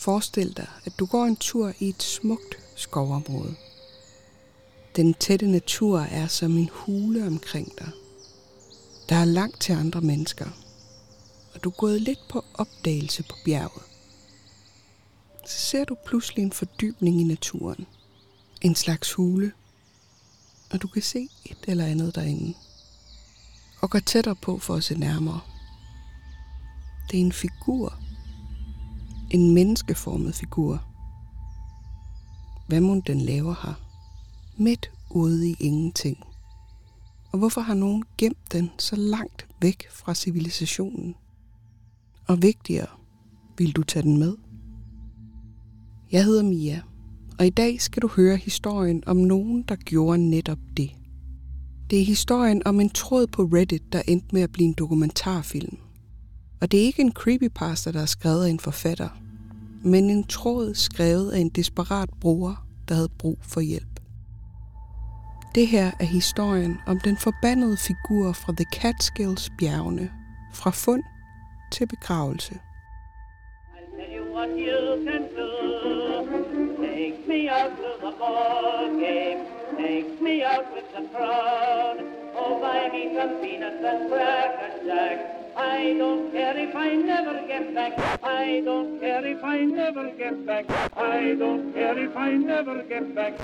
Forestil dig, at du går en tur i et smukt skovområde. Den tætte natur er som en hule omkring dig. Der er langt til andre mennesker, og du er gået lidt på opdagelse på bjerget. Så ser du pludselig en fordybning i naturen. En slags hule, og du kan se et eller andet derinde. Og går tættere på for at se nærmere. Det er en figur. En menneskeformet figur. Hvad må den laver her? Midt ude i ingenting. Og hvorfor har nogen gemt den så langt væk fra civilisationen? Og vigtigere, vil du tage den med? Jeg hedder Mia, og i dag skal du høre historien om nogen, der gjorde netop det. Det er historien om en tråd på Reddit, der endte med at blive en dokumentarfilm. Og det er ikke en creepypasta, der er skrevet af en forfatter, men en tråd skrevet af en desperat bruger, der havde brug for hjælp. Det her er historien om den forbandede figur fra The Catskills bjergene, fra fund til begravelse. I'll tell you what you can do. Take me out to the ball game. Take me out with the crowd. Oh, buy me some peanuts and cracker jack. I don't care if I never get back. I don't care if I never get back. I don't care if I never get back.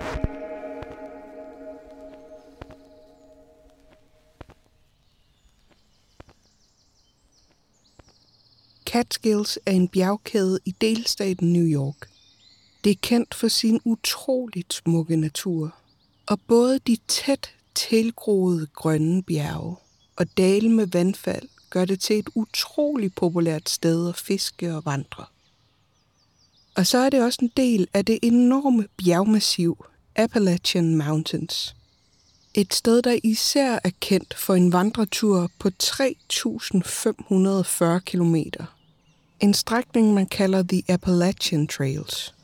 Catskills er en bjergkæde i delstaten New York. Det er kendt for sin utroligt smukke natur, og både de tæt tilgroede grønne bjerge og dale med vandfald gør det til et utroligt populært sted at fiske og vandre. Og så er det også en del af det enorme bjergmassiv Appalachian Mountains. Et sted, der især er kendt for en vandretur på 3.540 km. En strækning, man kalder The Appalachian Trails.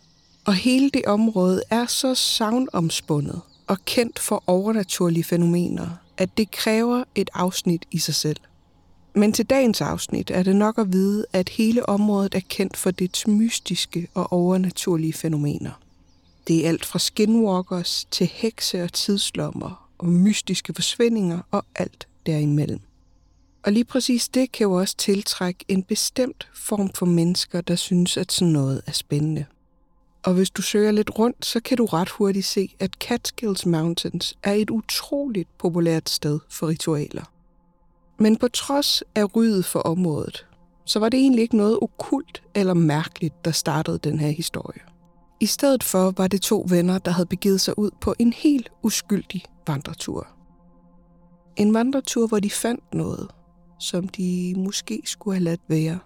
Og hele det område er så savnomspundet og kendt for overnaturlige fænomener, at det kræver et afsnit i sig selv. Men til dagens afsnit er det nok at vide, at hele området er kendt for dets mystiske og overnaturlige fænomener. Det er alt fra skinwalkers til hekse og tidslommer og mystiske forsvindinger og alt derimellem. Og lige præcis det kan jo også tiltrække en bestemt form for mennesker, der synes, at sådan noget er spændende. Og hvis du søger lidt rundt, så kan du ret hurtigt se, at Catskills Mountains er et utroligt populært sted for ritualer. Men på trods af ryddet for området, så var det egentlig ikke noget okult eller mærkeligt, der startede den her historie. I stedet for var det to venner, der havde begivet sig ud på en helt uskyldig vandretur. En vandretur, hvor de fandt noget, som de måske skulle have ladt være.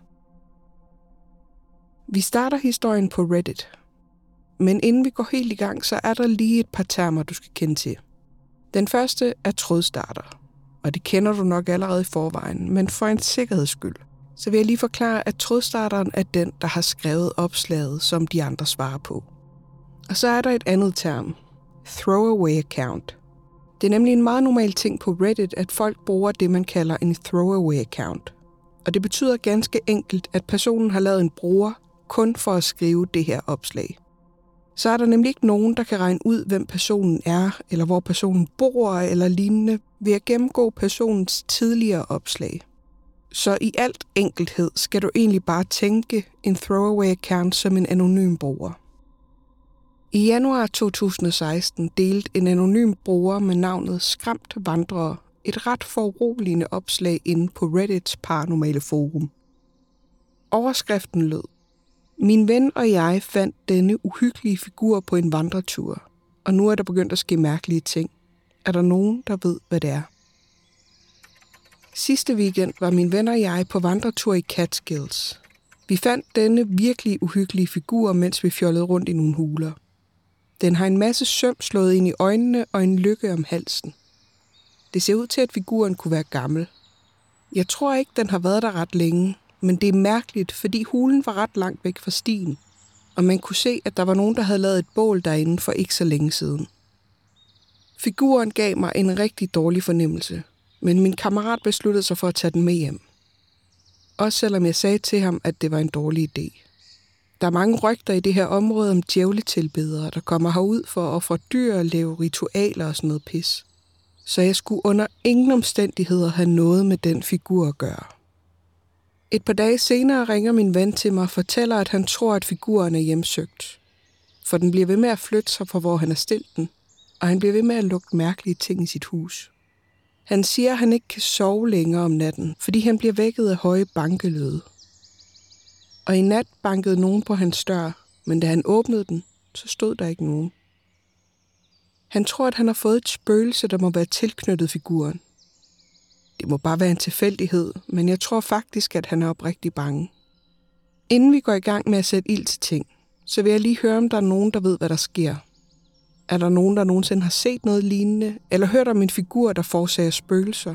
Vi starter historien på Reddit. Men inden vi går helt i gang, så er der lige et par termer, du skal kende til. Den første er trådstarter, og det kender du nok allerede i forvejen, men for en sikkerheds skyld, så vil jeg lige forklare, at trådstarteren er den, der har skrevet opslaget, som de andre svarer på. Og så er der et andet term, throwaway account. Det er nemlig en meget normal ting på Reddit, at folk bruger det, man kalder en throwaway account. Og det betyder ganske enkelt, at personen har lavet en bruger kun for at skrive det her opslag. Så er der nemlig ikke nogen, der kan regne ud, hvem personen er, eller hvor personen bor, eller lignende, ved at gennemgå personens tidligere opslag. Så i alt enkelhed skal du egentlig bare tænke en throwaway account som en anonym bruger. I januar 2016 delte en anonym bruger med navnet Skræmt Vandrere et ret foruroligende opslag inde på Reddits paranormale forum. Overskriften lød, min ven og jeg fandt denne uhyggelige figur på en vandretur, og nu er der begyndt at ske mærkelige ting. Er der nogen, der ved, hvad det er? Sidste weekend var min ven og jeg på vandretur i Catskills. Vi fandt denne virkelig uhyggelige figur, mens vi fjollede rundt i nogle huler. Den har en masse søm slået ind i øjnene og en lykke om halsen. Det ser ud til, at figuren kunne være gammel. Jeg tror ikke, den har været der ret længe, men det er mærkeligt, fordi hulen var ret langt væk fra stien, og man kunne se, at der var nogen, der havde lavet et bål derinde for ikke så længe siden. Figuren gav mig en rigtig dårlig fornemmelse, men min kammerat besluttede sig for at tage den med hjem. Også selvom jeg sagde til ham, at det var en dårlig idé. Der er mange rygter i det her område om djævletilbedere, der kommer herud for at få dyr og lave ritualer og sådan noget pis. Så jeg skulle under ingen omstændigheder have noget med den figur at gøre. Et par dage senere ringer min ven til mig og fortæller, at han tror, at figuren er hjemsøgt. For den bliver ved med at flytte sig fra, hvor han har stillet den, og han bliver ved med at lugte mærkelige ting i sit hus. Han siger, at han ikke kan sove længere om natten, fordi han bliver vækket af høje bankelyde. Og i nat bankede nogen på hans dør, men da han åbnede den, så stod der ikke nogen. Han tror, at han har fået et spøgelse, der må være tilknyttet figuren. Det må bare være en tilfældighed, men jeg tror faktisk, at han er oprigtig bange. Inden vi går i gang med at sætte ild til ting, så vil jeg lige høre, om der er nogen, der ved, hvad der sker. Er der nogen, der nogensinde har set noget lignende, eller hørt om en figur, der forsager spøgelser?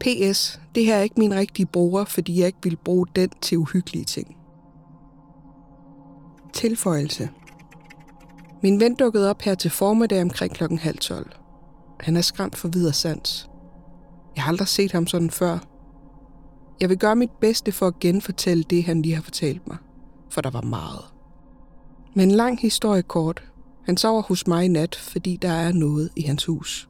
P.S. Det her er ikke min rigtige bror, fordi jeg ikke vil bruge den til uhyggelige ting. Tilføjelse. Min ven dukkede op her til formiddag omkring klokken halv tolv. Han er skræmt for videre sans. Jeg har aldrig set ham sådan før. Jeg vil gøre mit bedste for at genfortælle det, han lige har fortalt mig, for der var meget. Men en lang historie kort. Han sover hos mig i nat, fordi der er noget i hans hus.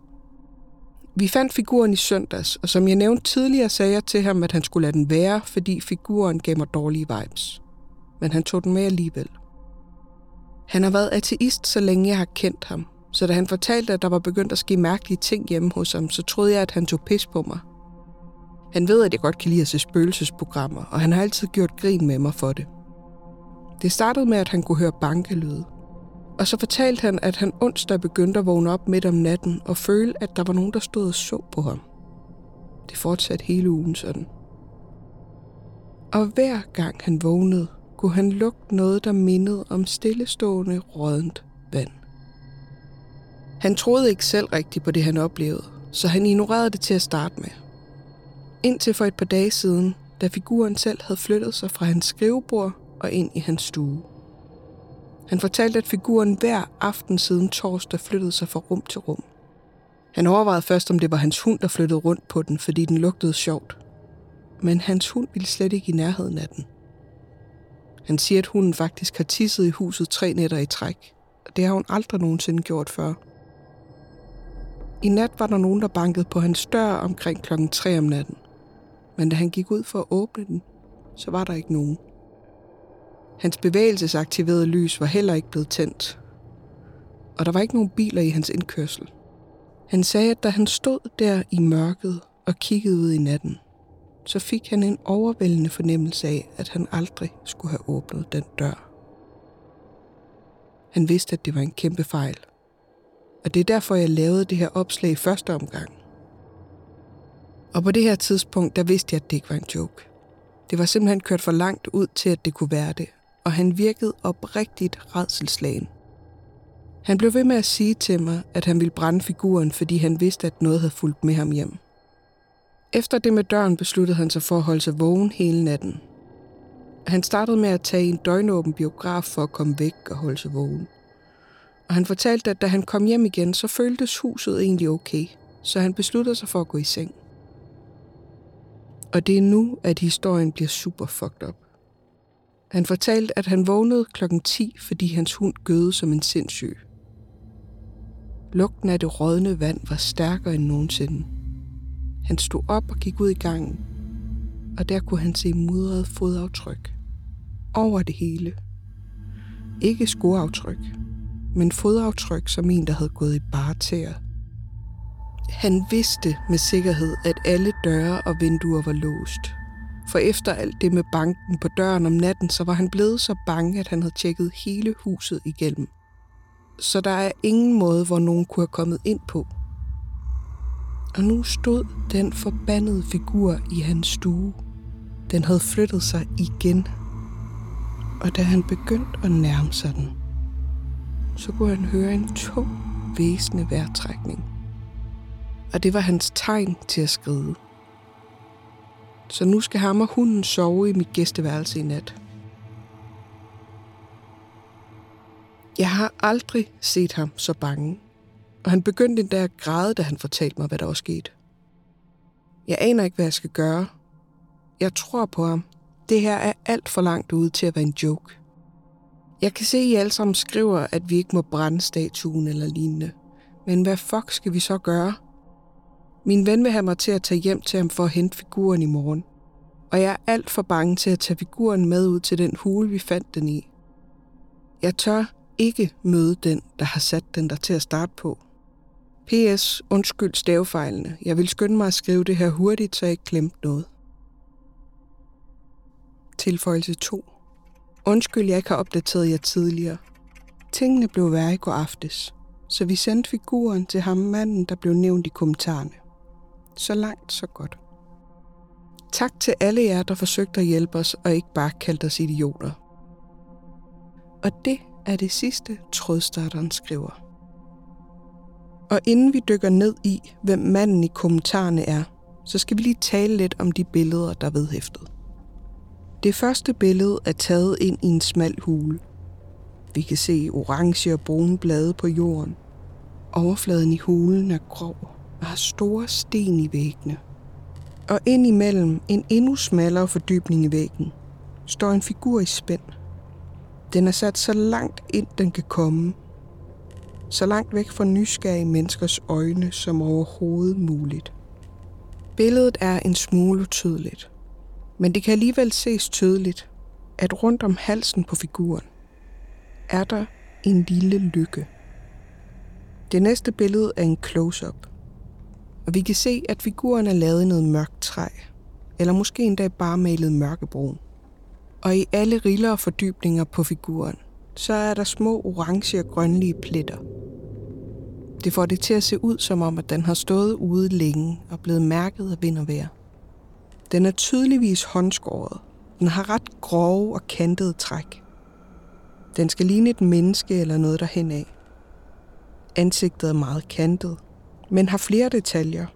Vi fandt figuren i søndags, og som jeg nævnte tidligere, sagde jeg til ham, at han skulle lade den være, fordi figuren gav mig dårlige vibes. Men han tog den med alligevel. Han har været ateist, så længe jeg har kendt ham, så da han fortalte, at der var begyndt at ske mærkelige ting hjemme hos ham, så troede jeg, at han tog pis på mig. Han ved, at jeg godt kan lide at se spøgelsesprogrammer, og han har altid gjort grin med mig for det. Det startede med, at han kunne høre bankelyde. Og så fortalte han, at han onsdag begyndte at vågne op midt om natten og føle, at der var nogen, der stod og så på ham. Det fortsatte hele ugen sådan. Og hver gang han vågnede, kunne han lugte noget, der mindede om stillestående, rådent vand. Han troede ikke selv rigtigt på det, han oplevede, så han ignorerede det til at starte med. Indtil for et par dage siden, da figuren selv havde flyttet sig fra hans skrivebord og ind i hans stue. Han fortalte, at figuren hver aften siden torsdag flyttede sig fra rum til rum. Han overvejede først, om det var hans hund, der flyttede rundt på den, fordi den lugtede sjovt. Men hans hund ville slet ikke i nærheden af den. Han siger, at hunden faktisk har tisset i huset tre nætter i træk, og det har hun aldrig nogensinde gjort før. I nat var der nogen, der bankede på hans dør omkring klokken 3 om natten. Men da han gik ud for at åbne den, så var der ikke nogen. Hans bevægelsesaktiverede lys var heller ikke blevet tændt. Og der var ikke nogen biler i hans indkørsel. Han sagde, at da han stod der i mørket og kiggede ud i natten, så fik han en overvældende fornemmelse af, at han aldrig skulle have åbnet den dør. Han vidste, at det var en kæmpe fejl. Og det er derfor, jeg lavede det her opslag i første omgang. Og på det her tidspunkt, der vidste jeg, at det ikke var en joke. Det var simpelthen kørt for langt ud til, at det kunne være det, og han virkede oprigtigt redselslagen. Han blev ved med at sige til mig, at han ville brænde figuren, fordi han vidste, at noget havde fulgt med ham hjem. Efter det med døren besluttede han sig for at holde sig vågen hele natten. Han startede med at tage en døgnåben biograf for at komme væk og holde sig vågen. Og han fortalte, at da han kom hjem igen, så føltes huset egentlig okay, så han besluttede sig for at gå i seng. Og det er nu, at historien bliver super fucked up. Han fortalte, at han vågnede klokken 10, fordi hans hund gøde som en sindssyg. Lugten af det rådne vand var stærkere end nogensinde. Han stod op og gik ud i gangen, og der kunne han se mudret fodaftryk. Over det hele. Ikke skoaftryk, men fodaftryk som en, der havde gået i bare. Han vidste med sikkerhed, at alle døre og vinduer var låst. For efter alt det med banken på døren om natten, så var han blevet så bange, at han havde tjekket hele huset igennem. Så der er ingen måde, hvor nogen kunne have kommet ind på. Og nu stod den forbandede figur i hans stue. Den havde flyttet sig igen. Og da han begyndte at nærme sig den, så kunne han høre en tung, væsende vejrtrækning. Og det var hans tegn til at skride. Så nu skal ham og hunden sove i mit gæsteværelse i nat. Jeg har aldrig set ham så bange, og han begyndte endda at græde, da han fortalte mig, hvad der var sket. Jeg aner ikke, hvad jeg skal gøre. Jeg tror på ham. Det her er alt for langt ude til at være en joke. Jeg kan se, at I alle sammen skriver, at vi ikke må brænde statuen eller lignende. Men hvad fuck skal vi så gøre? Min ven vil have mig til at tage hjem til ham for at hente figuren i morgen. Og jeg er alt for bange til at tage figuren med ud til den hule, vi fandt den i. Jeg tør ikke møde den, der har sat den der til at starte på. P.S. Undskyld stavefejlene. Jeg vil skynde mig at skrive det her hurtigt, så jeg ikke glemte noget. Tilføjelse 2. Undskyld, jeg ikke har opdateret jer tidligere. Tingene blev værre i går aftes, så vi sendte figuren til ham manden, der blev nævnt i kommentarerne. Så langt, så godt. Tak til alle jer, der forsøgte at hjælpe os og ikke bare kaldte os idioter. Og det er det sidste, trådstarteren skriver. Og inden vi dykker ned i, hvem manden i kommentarerne er, så skal vi lige tale lidt om de billeder, der er vedhæftet. Det første billede er taget ind i en smal hule. Vi kan se orange og brune blade på jorden. Overfladen i hulen er grov og har store sten i væggene. Og ind imellem en endnu smallere fordybning i væggen står en figur i spænd. Den er sat så langt ind, den kan komme. Så langt væk fra nysgerrige menneskers øjne som overhovedet muligt. Billedet er en smule tydeligt, men det kan alligevel ses tydeligt, at rundt om halsen på figuren er der en lille lykke. Det næste billede er en close-up, og vi kan se, at figuren er lavet i noget mørkt træ, eller måske endda bare malet mørkebrun. Og i alle riller og fordybninger på figuren, så er der små orange og grønlige pletter. Det får det til at se ud som om, at den har stået ude længe og blevet mærket af vind og vejr. Den er tydeligvis håndskåret. Den har ret grove og kantede træk. Den skal ligne et menneske eller noget derhen af. Ansigtet er meget kantet, men har flere detaljer.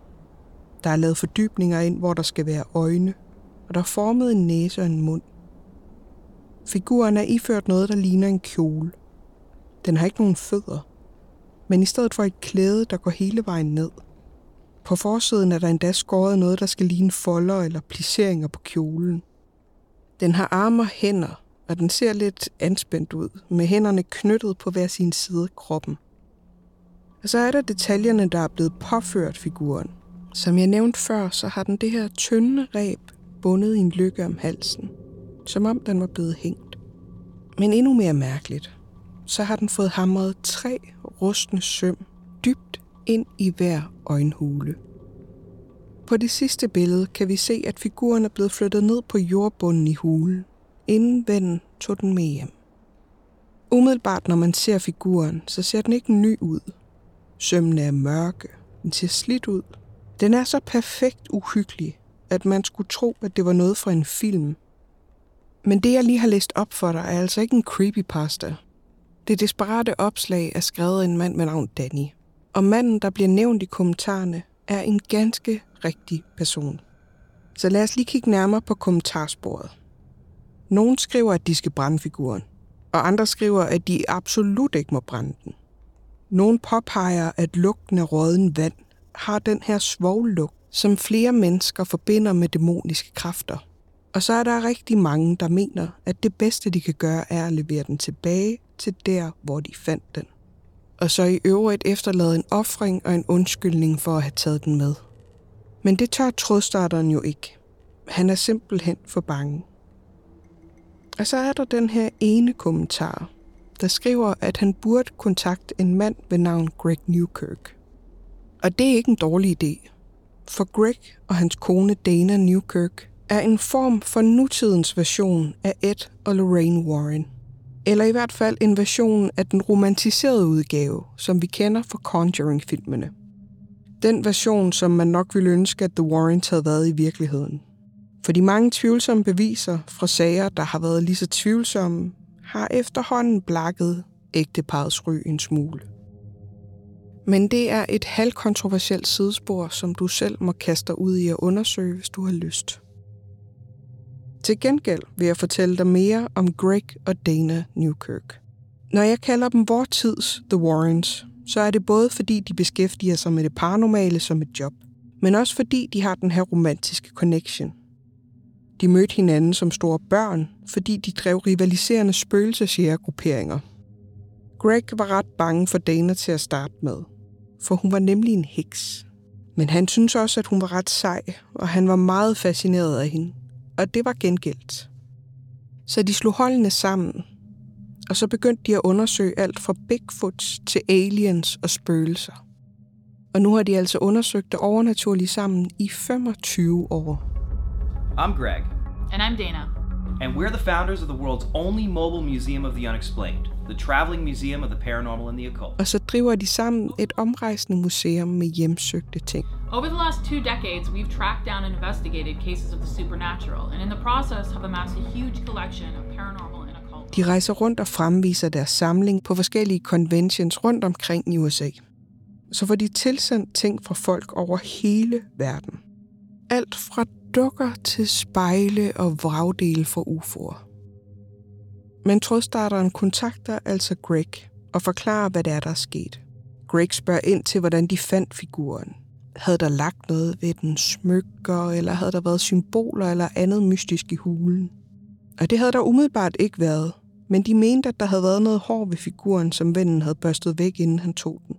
Der er lavet fordybninger ind, hvor der skal være øjne, og der er formet en næse og en mund. Figuren er iført noget, der ligner en kjole. Den har ikke nogen fødder, men i stedet for et klæde, der går hele vejen ned. På forsiden er der endda skåret noget, der skal ligne folder eller plisseringer på kjolen. Den har arme og hænder, og den ser lidt anspændt ud, med hænderne knyttet på hver sin side af kroppen. Og så er der detaljerne, der er blevet påført figuren. Som jeg nævnte før, så har den det her tynde reb bundet i en lykke om halsen, som om den var blevet hængt. Men endnu mere mærkeligt, så har den fået hamret tre rustne søm dybt ind i hver øjenhule. På det sidste billede kan vi se, at figuren er blevet flyttet ned på jordbunden i hulen, inden vennen tog den med hjem. Umiddelbart, når man ser figuren, så ser den ikke ny ud. Sømmene er mørke, den ser slidt ud. Den er så perfekt uhyggelig, at man skulle tro, at det var noget fra en film. Men det, jeg lige har læst op for dig, er altså ikke en creepypasta. Det desperate opslag er skrevet af en mand med navn Danny. Og manden, der bliver nævnt i kommentarerne, er en ganske rigtig person. Så lad os lige kigge nærmere på kommentarsporet. Nogle skriver, at de skal brænde figuren, og andre skriver, at de absolut ikke må brænde den. Nogle påpeger, at lugten af råden vand har den her svovlugt, som flere mennesker forbinder med dæmoniske kræfter. Og så er der rigtig mange, der mener, at det bedste, de kan gøre, er at levere den tilbage til der, hvor de fandt den. Og så i øvrigt efterlade en offring og en undskyldning for at have taget den med. Men det tør trådstarteren jo ikke. Han er simpelthen for bange. Og så er der den her ene kommentar, der skriver, at han burde kontakte en mand ved navn Greg Newkirk. Og det er ikke en dårlig idé, for Greg og hans kone Dana Newkirk er en form for nutidens version af Ed og Lorraine Warren. Eller i hvert fald en version af den romantiserede udgave, som vi kender fra Conjuring-filmene. Den version, som man nok ville ønske, at The Warrens havde været i virkeligheden. For de mange tvivlsomme beviser fra sager, der har været lige så tvivlsomme, har efterhånden blakket ægteparets ry en smule. Men det er et halvkontroversielt sidespor, som du selv må kaste dig ud i at undersøge, hvis du har lyst. Til gengæld vil jeg fortælle dig mere om Greg og Dana Newkirk. Når jeg kalder dem vor tids The Warrens, så er det både fordi, de beskæftiger sig med det paranormale som et job, men også fordi de har den her romantiske connection. De mødte hinanden som store børn, fordi de drev rivaliserende spøgelsesjægergrupperinger. Greg var ret bange for Dana til at starte med, for hun var nemlig en heks. Men han syntes også, at hun var ret sej, og han var meget fascineret af hende. Og det var gengældt. Så de slog holdene sammen, og så begyndte de at undersøge alt fra Bigfoots til aliens og spøgelser. Og nu har de altså undersøgt det overnaturlige sammen i 25 år. I'm Greg, And I'm Dana. and we're the founders of the world's only mobile museum of the unexplained, the Traveling Museum of the Paranormal and the Occult. Og så driver de sammen et omrejsende museum med hjemsøgte ting. Over the last two decades, we've tracked down and investigated cases of the supernatural, and in the process have amassed a huge collection of paranormal and occult. De rejser rundt og fremviser deres samling på forskellige conventions rundt omkring i USA. Så får de tilsendt ting fra folk over hele verden. Alt fra dukker til spejle og vragdele fra UFO'er. Men trådstarteren kontakter altså Greg og forklarer, hvad det er, der er sket. Greg spørger ind til, hvordan de fandt figuren. Havde der lagt noget ved den smykker, eller havde der været symboler eller andet mystisk i hulen? Og det havde der umiddelbart ikke været, men de mente, at der havde været noget hår ved figuren, som vennen havde børstet væk, inden han tog den.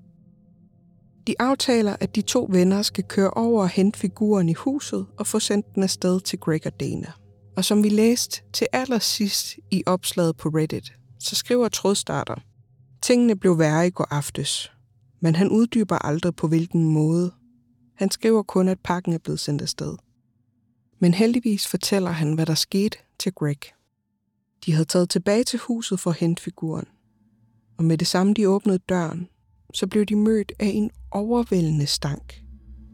De aftaler, at de to venner skal køre over og hente figuren i huset og få sendt den afsted til Greg og Dana. Og som vi læste til allersidst i opslaget på Reddit, så skriver trådstarter, Tingene blev værre i går aftes, men han uddyber aldrig på hvilken måde. Han skriver kun, at pakken er blevet sendt afsted. Men heldigvis fortæller han, hvad der skete til Greg. De havde taget tilbage til huset for at hente figuren. Og med det samme de åbnede døren, så blev de mødt af en overvældende stank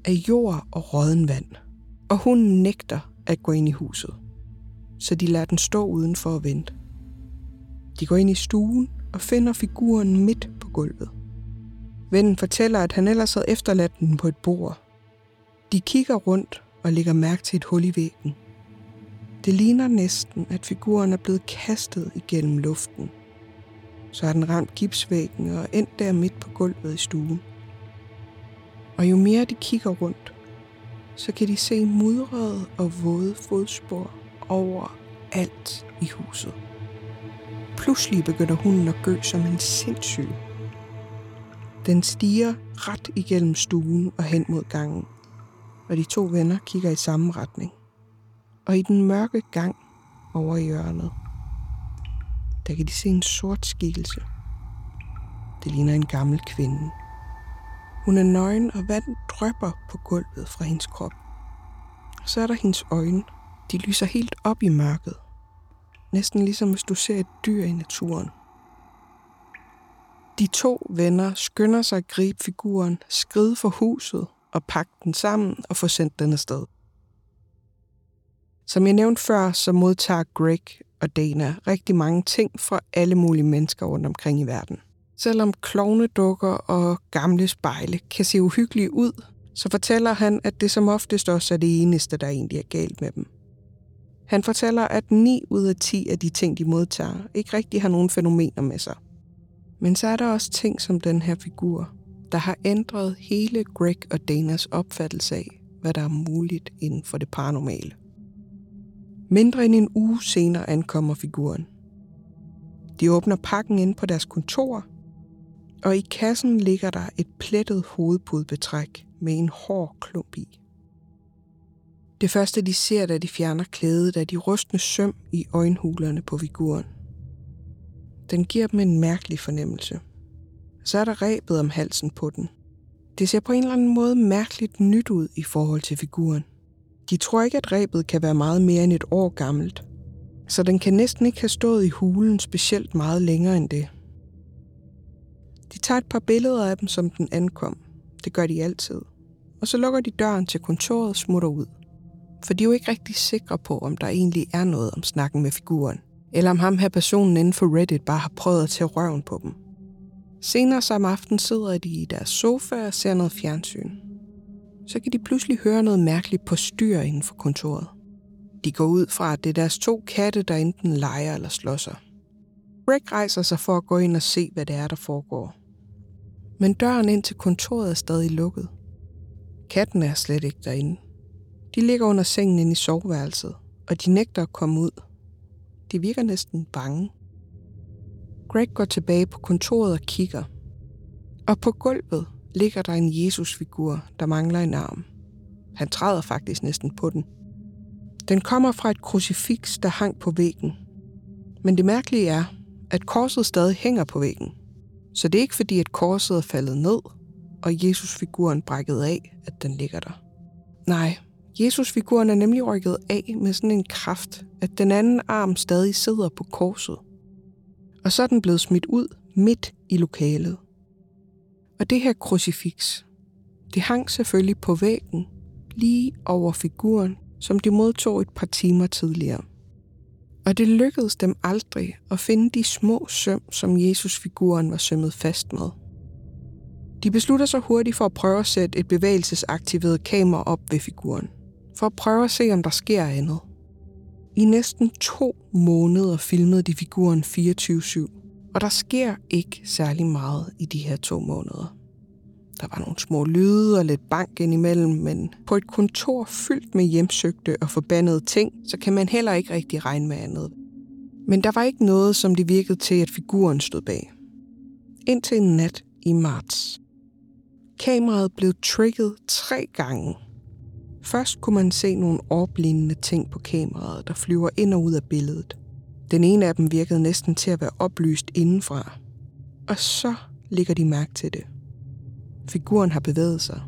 af jord og rådden vand. Og hun nægter at gå ind i huset, så de lader den stå udenfor og vente. De går ind i stuen og finder figuren midt på gulvet. Vennen fortæller, at han ellers havde efterladt den på et bord. De kigger rundt og lægger mærke til et hul i væggen. Det ligner næsten, at figuren er blevet kastet igennem luften. Så har den ramt gipsvæggen og endt der midt på gulvet i stuen. Og jo mere de kigger rundt, så kan de se mudrede og våde fodspor over alt i huset. Pludselig begynder hunden at gø som en sindssyg. Den stiger ret igennem stuen og hen mod gangen, og de to venner kigger i samme retning. Og i den mørke gang over i hjørnet, der kan de se en sort skikkelse. Det ligner en gammel kvinde. Hun er nøgen, og vand drøber på gulvet fra hendes krop. Så er der hendes øjne. De lyser helt op i mørket. Næsten ligesom hvis du ser et dyr i naturen. De to venner skynder sig at gribe figuren, skride for huset og pakke den sammen og få sendt den afsted. Som jeg nævnte før, så modtager Greg og Dana rigtig mange ting fra alle mulige mennesker rundt omkring i verden. Selvom klovnedukker og gamle spejle kan se uhyggelige ud, så fortæller han, at det som oftest også er det eneste, der egentlig er galt med dem. Han fortæller, at 9 ud af 10 af de ting, de modtager, ikke rigtig har nogen fænomener med sig. Men så er der også ting som den her figur, der har ændret hele Greg og Danas opfattelse af, hvad der er muligt inden for det paranormale. Mindre end en uge senere ankommer figuren. De åbner pakken ind på deres kontor, og i kassen ligger der et plettet hovedpudebetræk med en hård klump i. Det første, de ser, da de fjerner klædet, er de rustne søm i øjenhulerne på figuren. Den giver dem en mærkelig fornemmelse. Så er der rebet om halsen på den. Det ser på en eller anden måde mærkeligt nyt ud i forhold til figuren. De tror ikke, at rebet kan være meget mere end et år gammelt, så den kan næsten ikke have stået i hulen specielt meget længere end det. De tager et par billeder af dem, som den ankom. Det gør de altid. Og så lukker de døren til kontoret og smutter ud. For de er jo ikke rigtig sikre på, om der egentlig er noget om snakken med figuren. Eller om ham her personen inden for Reddit bare har prøvet at tage røven på dem. Senere samme aften sidder de i deres sofa og ser noget fjernsyn. Så kan de pludselig høre noget mærkeligt på styr inden for kontoret. De går ud fra, at det er deres to katte, der enten leger eller slår sig. Rick rejser sig for at gå ind og se, hvad det er, der foregår. Men døren ind til kontoret er stadig lukket. Katten er slet ikke derinde. De ligger under sengen inde i soveværelset, og de nægter at komme ud. De virker næsten bange. Greg går tilbage på kontoret og kigger. Og på gulvet ligger der en Jesusfigur, der mangler en arm. Han træder faktisk næsten på den. Den kommer fra et krucifiks, der hang på væggen. Men det mærkelige er, at korset stadig hænger på væggen. Så det er ikke fordi, at korset er faldet ned, og Jesusfiguren brækket af, at den ligger der. Nej, Jesusfiguren er nemlig rykket af med sådan en kraft, at den anden arm stadig sidder på korset. Og så er den blevet smidt ud midt i lokalet. Og det her krucifix, det hang selvfølgelig på væggen, lige over figuren, som de modtog et par timer tidligere. Og det lykkedes dem aldrig at finde de små søm, som Jesusfiguren var sømmet fast med. De beslutter sig hurtigt for at prøve at sætte et bevægelsesaktiveret kamera op ved figuren, for at prøve at se, om der sker andet. I næsten to måneder filmede de figuren 24-7, og der sker ikke særlig meget i de her to måneder. Der var nogle små lyde og lidt bank indimellem, men på et kontor fyldt med hjemsøgte og forbandede ting, så kan man heller ikke rigtig regne med andet. Men der var ikke noget, som det virkede til, at figuren stod bag. Indtil en nat i marts. Kameraet blev trigget tre gange. Først kunne man se nogle orblignende ting på kameraet, der flyver ind og ud af billedet. Den ene af dem virkede næsten til at være oplyst indenfra. Og så ligger de mærke til det. Figuren har bevæget sig.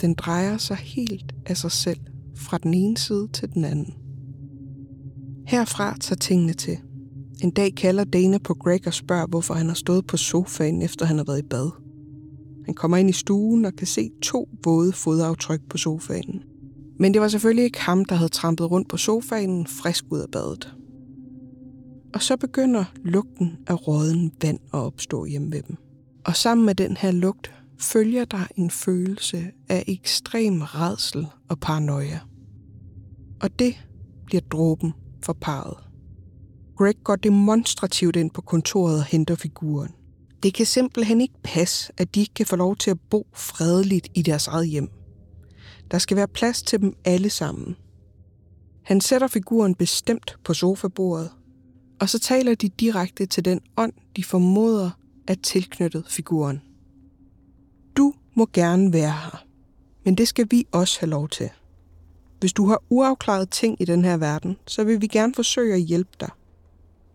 Den drejer sig helt af sig selv, fra den ene side til den anden. Herfra tager tingene til. En dag kalder Dana på Greg og spørger, hvorfor han har stået på sofaen, efter han har været i bad. Han kommer ind i stuen og kan se to våde fodaftryk på sofaen. Men det var selvfølgelig ikke ham, der havde trampet rundt på sofaen, frisk ud af badet. Og så begynder lugten af råden vand at opstå hjemme ved dem. Og sammen med den her lugt følger der en følelse af ekstrem redsel og paranoia. Og det bliver dråben for parret. Greg går demonstrativt ind på kontoret og henter figuren. Det kan simpelthen ikke passe, at de ikke kan få lov til at bo fredeligt i deres eget hjem. Der skal være plads til dem alle sammen. Han sætter figuren bestemt på sofabordet, og så taler de direkte til den ånd, de formoder er tilknyttet figuren. Du må gerne være her, men det skal vi også have lov til. Hvis du har uafklarede ting i den her verden, så vil vi gerne forsøge at hjælpe dig.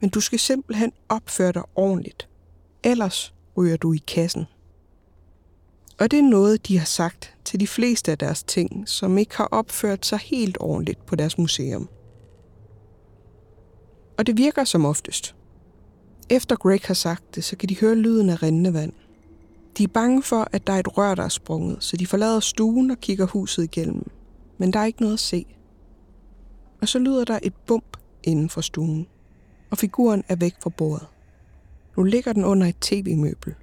Men du skal simpelthen opføre dig ordentligt. Ellers ryger du i kassen. Og det er noget, de har sagt til de fleste af deres ting, som ikke har opført sig helt ordentligt på deres museum. Og det virker som oftest. Efter Greg har sagt det, så kan de høre lyden af rindende vand. De er bange for, at der er et rør, der er sprunget, så de forlader stuen og kigger huset igennem. Men der er ikke noget at se. Og så lyder der et bump inden for stuen, og figuren er væk fra bordet. Nu ligger den under et tv-møbel.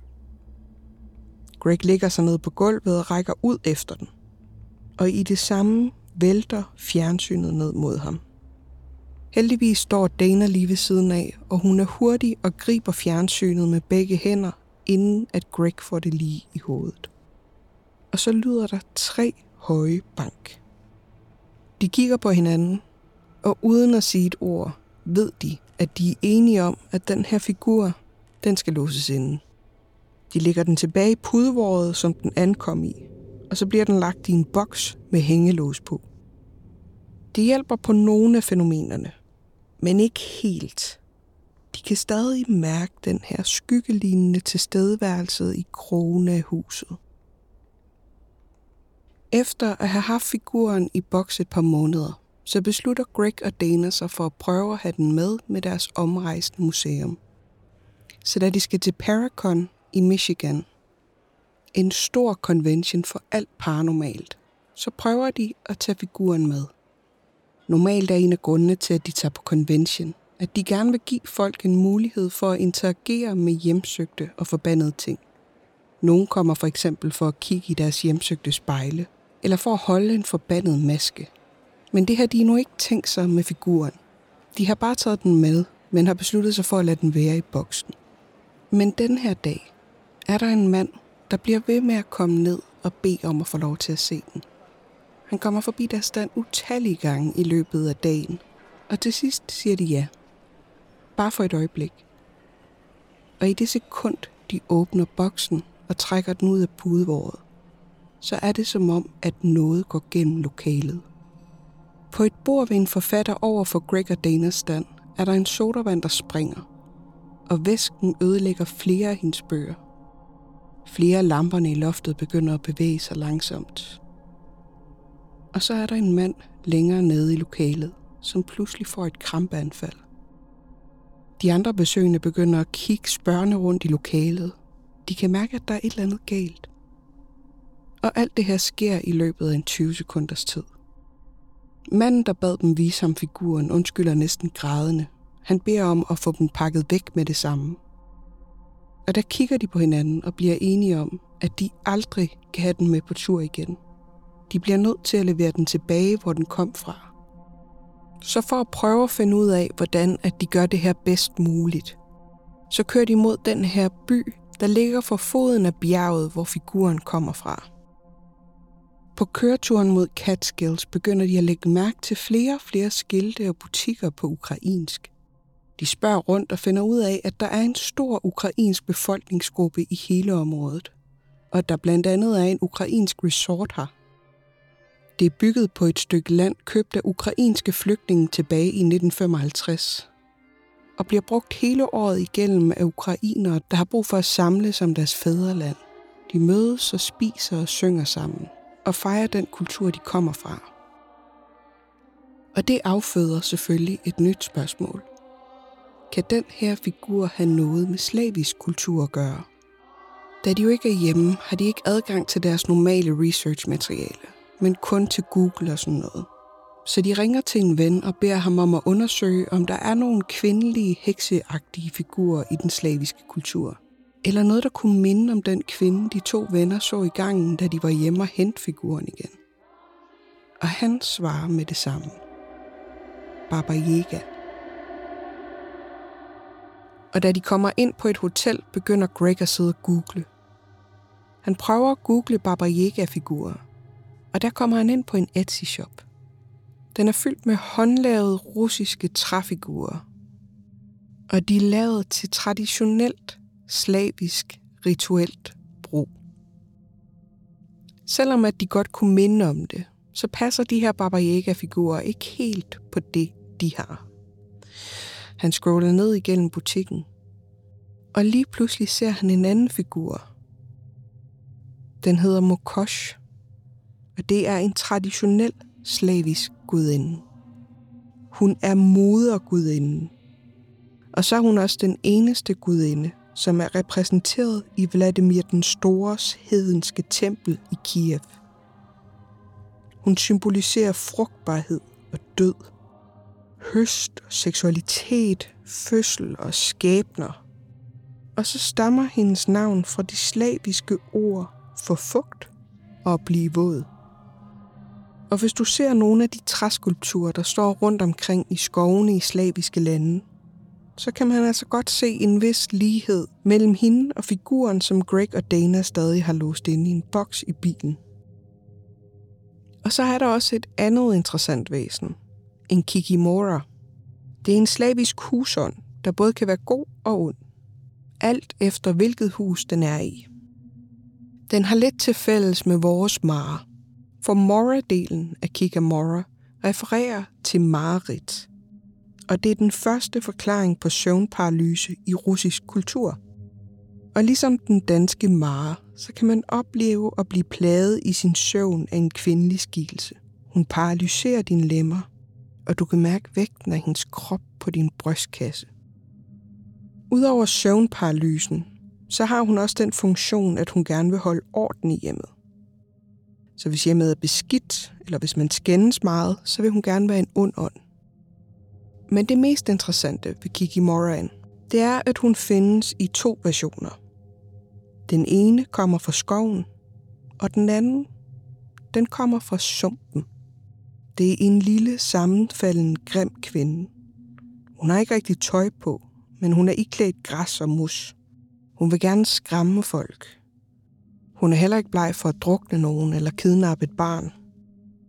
Greg ligger sig ned på gulvet og rækker ud efter den. Og i det samme vælter fjernsynet ned mod ham. Heldigvis står Dana lige ved siden af, og hun er hurtig og griber fjernsynet med begge hænder, inden at Greg får det lige i hovedet. Og så lyder der tre høje bank. De kigger på hinanden, og uden at sige et ord, ved de, at de er enige om, at den her figur den skal låses inde. De lægger den tilbage i pudevåret, som den ankom i, og så bliver den lagt i en boks med hængelås på. Det hjælper på nogle af fænomenerne, men ikke helt. De kan stadig mærke den her skyggelignende tilstedeværelse i krogene af huset. Efter at have haft figuren i boks et par måneder, så beslutter Greg og Dana sig for at prøve at have den med med deres omrejsende museum så da de skal til Paracon i Michigan, en stor convention for alt paranormalt, så prøver de at tage figuren med. Normalt er en af grundene til, at de tager på convention, at de gerne vil give folk en mulighed for at interagere med hjemsøgte og forbandede ting. Nogle kommer for eksempel for at kigge i deres hjemsøgte spejle, eller for at holde en forbandet maske. Men det har de nu ikke tænkt sig med figuren. De har bare taget den med, men har besluttet sig for at lade den være i boksen. Men den her dag er der en mand, der bliver ved med at komme ned og bede om at få lov til at se den. Han kommer forbi deres stand utallige gange i løbet af dagen, og til sidst siger de ja. Bare for et øjeblik. Og i det sekund, de åbner boksen og trækker den ud af pudevåret, så er det som om, at noget går gennem lokalet. På et bord ved en forfatter over for Greg og Danas stand, er der en sodavand, der springer, og væsken ødelægger flere af hendes bøger. Flere af lamperne i loftet begynder at bevæge sig langsomt. Og så er der en mand længere nede i lokalet, som pludselig får et krampeanfald. De andre besøgende begynder at kigge spørgende rundt i lokalet. De kan mærke, at der er et eller andet galt. Og alt det her sker i løbet af en 20 sekunders tid. Manden, der bad dem vise ham figuren, undskylder næsten grædende. Han beder om at få dem pakket væk med det samme. Og der kigger de på hinanden og bliver enige om, at de aldrig kan have den med på tur igen. De bliver nødt til at levere den tilbage, hvor den kom fra. Så for at prøve at finde ud af, hvordan at de gør det her bedst muligt, så kører de mod den her by, der ligger for foden af bjerget, hvor figuren kommer fra. På køreturen mod Catskills begynder de at lægge mærke til flere og flere skilte og butikker på ukrainsk. De spørger rundt og finder ud af, at der er en stor ukrainsk befolkningsgruppe i hele området, og at der blandt andet er en ukrainsk resort her. Det er bygget på et stykke land købt af ukrainske flygtninge tilbage i 1955, og bliver brugt hele året igennem af ukrainere, der har brug for at samle som deres fædreland. De mødes og spiser og synger sammen, og fejrer den kultur, de kommer fra. Og det afføder selvfølgelig et nyt spørgsmål – kan den her figur have noget med slavisk kultur at gøre. Da de jo ikke er hjemme, har de ikke adgang til deres normale researchmateriale, men kun til Google og sådan noget. Så de ringer til en ven og beder ham om at undersøge, om der er nogle kvindelige hekseagtige figurer i den slaviske kultur. Eller noget, der kunne minde om den kvinde, de to venner så i gangen, da de var hjemme og hente figuren igen. Og han svarer med det samme. Baba Yaga. Og da de kommer ind på et hotel, begynder Greg at sidde og google. Han prøver at google Baba Yaga-figurer, og der kommer han ind på en Etsy-shop. Den er fyldt med håndlavede russiske træfigurer, og de er lavet til traditionelt slavisk rituelt brug. Selvom at de godt kunne minde om det, så passer de her Baba Yaga-figurer ikke helt på det, de har. Han scroller ned igennem butikken. Og lige pludselig ser han en anden figur. Den hedder Mokosh. Og det er en traditionel slavisk gudinde. Hun er modergudinden. Og så er hun også den eneste gudinde, som er repræsenteret i Vladimir den Stores hedenske tempel i Kiev. Hun symboliserer frugtbarhed og død høst, seksualitet, fødsel og skæbner. Og så stammer hendes navn fra de slaviske ord for fugt og at blive våd. Og hvis du ser nogle af de træskulpturer, der står rundt omkring i skovene i slaviske lande, så kan man altså godt se en vis lighed mellem hende og figuren, som Greg og Dana stadig har låst inde i en boks i bilen. Og så er der også et andet interessant væsen – en kikimora. Det er en slavisk husånd, der både kan være god og ond. Alt efter hvilket hus den er i. Den har lidt til fælles med vores mare, for Mora-delen af Kikamora refererer til mareridt. Og det er den første forklaring på søvnparalyse i russisk kultur. Og ligesom den danske mare, så kan man opleve at blive plaget i sin søvn af en kvindelig skikkelse. Hun paralyserer dine lemmer, og du kan mærke vægten af hendes krop på din brystkasse. Udover søvnparalysen, så har hun også den funktion, at hun gerne vil holde orden i hjemmet. Så hvis hjemmet er beskidt, eller hvis man skændes meget, så vil hun gerne være en ond ånd. Men det mest interessante ved Kiki Moran, det er, at hun findes i to versioner. Den ene kommer fra skoven, og den anden, den kommer fra sumpen. Det er en lille, sammenfalden, grim kvinde. Hun har ikke rigtig tøj på, men hun er iklædt græs og mus. Hun vil gerne skræmme folk. Hun er heller ikke bleg for at drukne nogen eller kidnappe et barn.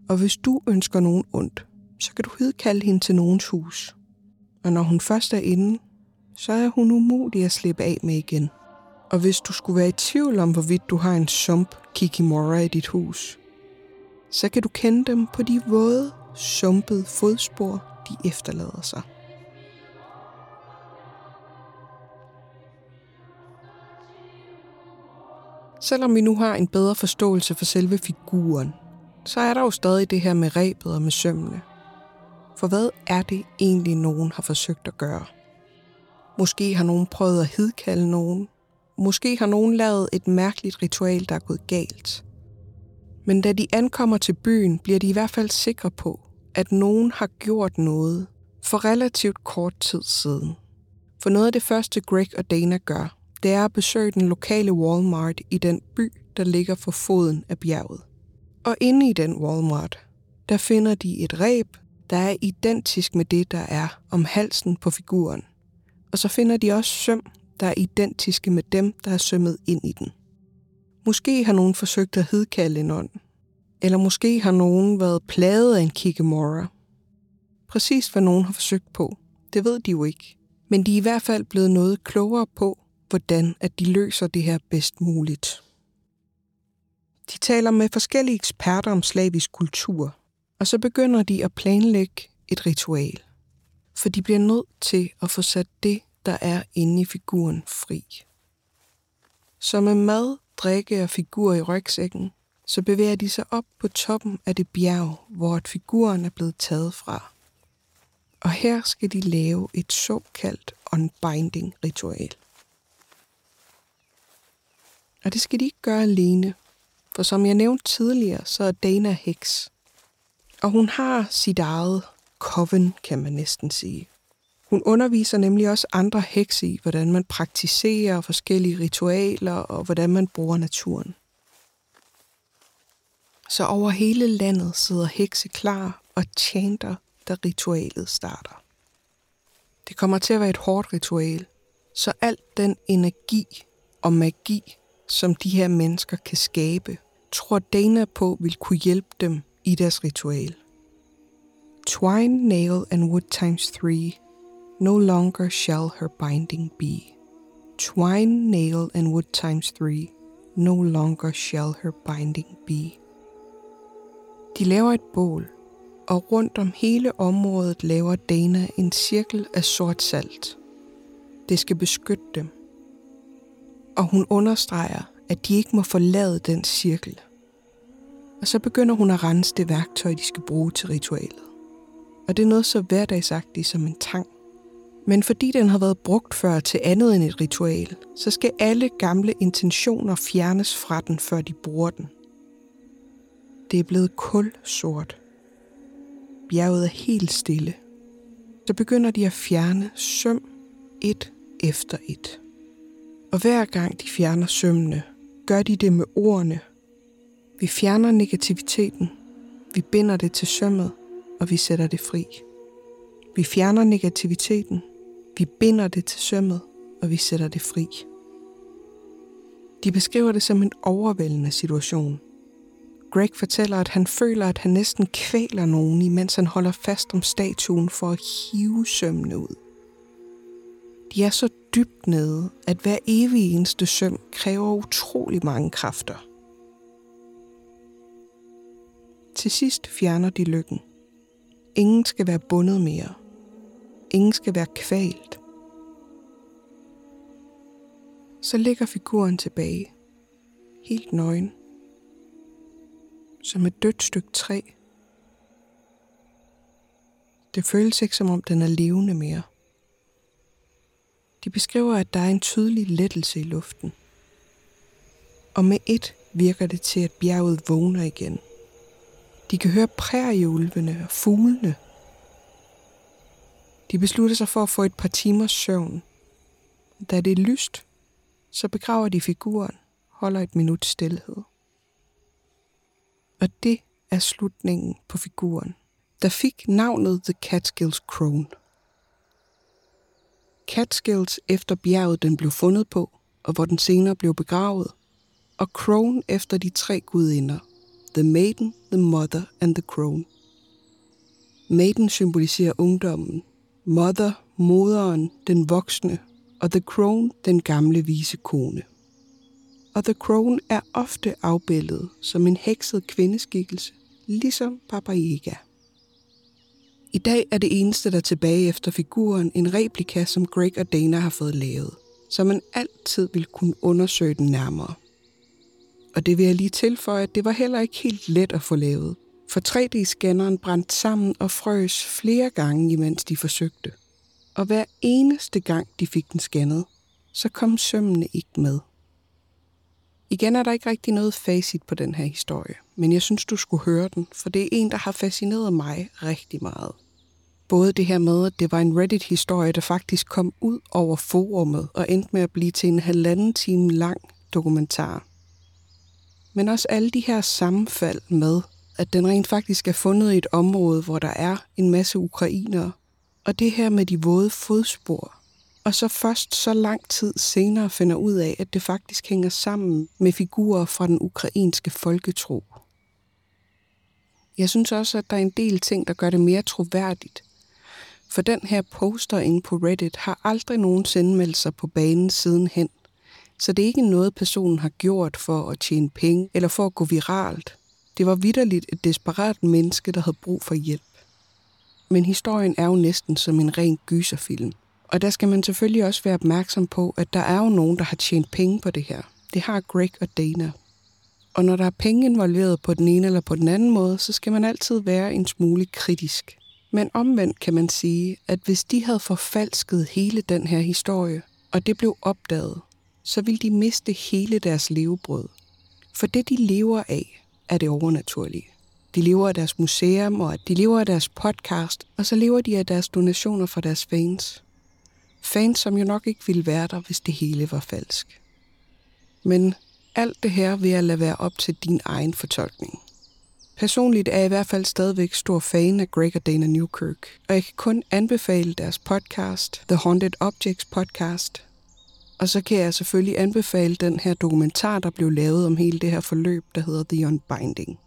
Og hvis du ønsker nogen ondt, så kan du hedkalde hende til nogens hus. Og når hun først er inde, så er hun umulig at slippe af med igen. Og hvis du skulle være i tvivl om, hvorvidt du har en sump Kikimora i dit hus, så kan du kende dem på de våde, sumpede fodspor, de efterlader sig. Selvom vi nu har en bedre forståelse for selve figuren, så er der jo stadig det her med rebet og med sømmene. For hvad er det egentlig, nogen har forsøgt at gøre? Måske har nogen prøvet at hidkalde nogen. Måske har nogen lavet et mærkeligt ritual, der er gået galt. Men da de ankommer til byen, bliver de i hvert fald sikre på, at nogen har gjort noget for relativt kort tid siden. For noget af det første Greg og Dana gør, det er at besøge den lokale Walmart i den by, der ligger for foden af bjerget. Og inde i den Walmart, der finder de et reb, der er identisk med det, der er om halsen på figuren. Og så finder de også søm, der er identiske med dem, der er sømmet ind i den. Måske har nogen forsøgt at hedkalde en ånd. Eller måske har nogen været plaget af en kikemora. Præcis hvad nogen har forsøgt på, det ved de jo ikke. Men de er i hvert fald blevet noget klogere på, hvordan at de løser det her bedst muligt. De taler med forskellige eksperter om slavisk kultur, og så begynder de at planlægge et ritual. For de bliver nødt til at få sat det, der er inde i figuren, fri. Så med mad, drikke og figur i rygsækken, så bevæger de sig op på toppen af det bjerg, hvor et figuren er blevet taget fra. Og her skal de lave et såkaldt unbinding-ritual. Og det skal de ikke gøre alene, for som jeg nævnte tidligere, så er Dana heks. Og hun har sit eget coven, kan man næsten sige. Hun underviser nemlig også andre hekse i, hvordan man praktiserer forskellige ritualer og hvordan man bruger naturen. Så over hele landet sidder hekse klar og chanter, da ritualet starter. Det kommer til at være et hårdt ritual, så alt den energi og magi, som de her mennesker kan skabe, tror Dana på vil kunne hjælpe dem i deres ritual. Twine, nail and wood times three. No longer shall her binding be. Twine, nail and wood times three. No longer shall her binding be. De laver et bål, og rundt om hele området laver Dana en cirkel af sort salt. Det skal beskytte dem. Og hun understreger, at de ikke må forlade den cirkel. Og så begynder hun at rense det værktøj, de skal bruge til ritualet. Og det er noget så hverdagsagtigt som en tang. Men fordi den har været brugt før til andet end et ritual, så skal alle gamle intentioner fjernes fra den, før de bruger den. Det er blevet kulsort. Bjerget er helt stille. Så begynder de at fjerne søm et efter et. Og hver gang de fjerner sømmene, gør de det med ordene. Vi fjerner negativiteten. Vi binder det til sømmet, og vi sætter det fri. Vi fjerner negativiteten. Vi binder det til sømmet, og vi sætter det fri. De beskriver det som en overvældende situation. Greg fortæller, at han føler, at han næsten kvæler nogen, imens han holder fast om statuen for at hive sømmene ud. De er så dybt nede, at hver evig eneste søm kræver utrolig mange kræfter. Til sidst fjerner de lykken. Ingen skal være bundet mere. Ingen skal være kvalt. Så ligger figuren tilbage, helt nøgen, som et dødt stykke træ. Det føles ikke som om den er levende mere. De beskriver, at der er en tydelig lettelse i luften. Og med et virker det til, at bjerget vågner igen. De kan høre prærieulvene og fuglene. De beslutter sig for at få et par timers søvn. Da det er lyst, så begraver de figuren, holder et minut stillhed. Og det er slutningen på figuren, der fik navnet The Catskills Crone. Catskills efter bjerget den blev fundet på, og hvor den senere blev begravet, og Crone efter de tre gudinder, The Maiden, The Mother and The Crone. Maiden symboliserer ungdommen, Mother, moderen, den voksne, og The Crone, den gamle vise kone. Og The Crone er ofte afbildet som en hekset kvindeskikkelse, ligesom Baba Yaga. I dag er det eneste, der er tilbage efter figuren, en replika, som Greg og Dana har fået lavet, så man altid vil kunne undersøge den nærmere. Og det vil jeg lige tilføje, at det var heller ikke helt let at få lavet, for 3D-scanneren brændte sammen og frøs flere gange, imens de forsøgte. Og hver eneste gang, de fik den scannet, så kom sømmene ikke med. Igen er der ikke rigtig noget facit på den her historie, men jeg synes, du skulle høre den, for det er en, der har fascineret mig rigtig meget. Både det her med, at det var en Reddit-historie, der faktisk kom ud over forummet og endte med at blive til en halvanden time lang dokumentar. Men også alle de her sammenfald med, at den rent faktisk er fundet i et område, hvor der er en masse ukrainere, og det her med de våde fodspor, og så først så lang tid senere finder ud af, at det faktisk hænger sammen med figurer fra den ukrainske folketro. Jeg synes også, at der er en del ting, der gør det mere troværdigt. For den her poster inde på Reddit har aldrig nogensinde meldt sig på banen sidenhen. Så det er ikke noget, personen har gjort for at tjene penge eller for at gå viralt. Det var vidderligt et desperat menneske, der havde brug for hjælp. Men historien er jo næsten som en ren gyserfilm. Og der skal man selvfølgelig også være opmærksom på, at der er jo nogen, der har tjent penge på det her. Det har Greg og Dana. Og når der er penge involveret på den ene eller på den anden måde, så skal man altid være en smule kritisk. Men omvendt kan man sige, at hvis de havde forfalsket hele den her historie, og det blev opdaget, så ville de miste hele deres levebrød. For det, de lever af, er det overnaturlige. De lever af deres museum, og de lever af deres podcast, og så lever de af deres donationer fra deres fans. Fans, som jo nok ikke ville være der, hvis det hele var falsk. Men alt det her vil jeg lade være op til din egen fortolkning. Personligt er jeg i hvert fald stadigvæk stor fan af Greg og Dana Newkirk, og jeg kan kun anbefale deres podcast, The Haunted Objects Podcast. Og så kan jeg selvfølgelig anbefale den her dokumentar, der blev lavet om hele det her forløb, der hedder The Unbinding.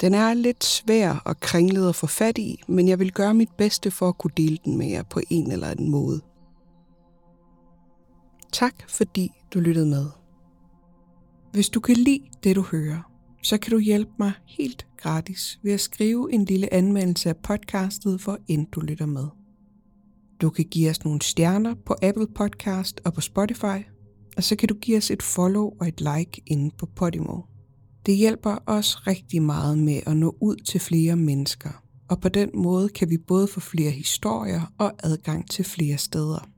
Den er lidt svær og kringlet at få fat i, men jeg vil gøre mit bedste for at kunne dele den med jer på en eller anden måde. Tak fordi du lyttede med. Hvis du kan lide det, du hører, så kan du hjælpe mig helt gratis ved at skrive en lille anmeldelse af podcastet, hvor end du lytter med. Du kan give os nogle stjerner på Apple Podcast og på Spotify, og så kan du give os et follow og et like inde på Podimo. Det hjælper os rigtig meget med at nå ud til flere mennesker, og på den måde kan vi både få flere historier og adgang til flere steder.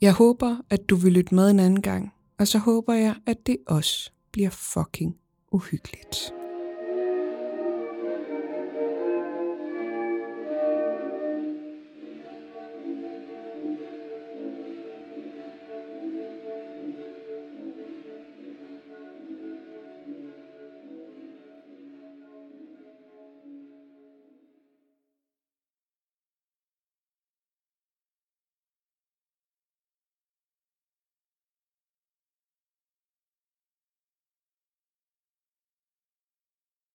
Jeg håber, at du vil lytte med en anden gang, og så håber jeg, at det også bliver fucking uhyggeligt.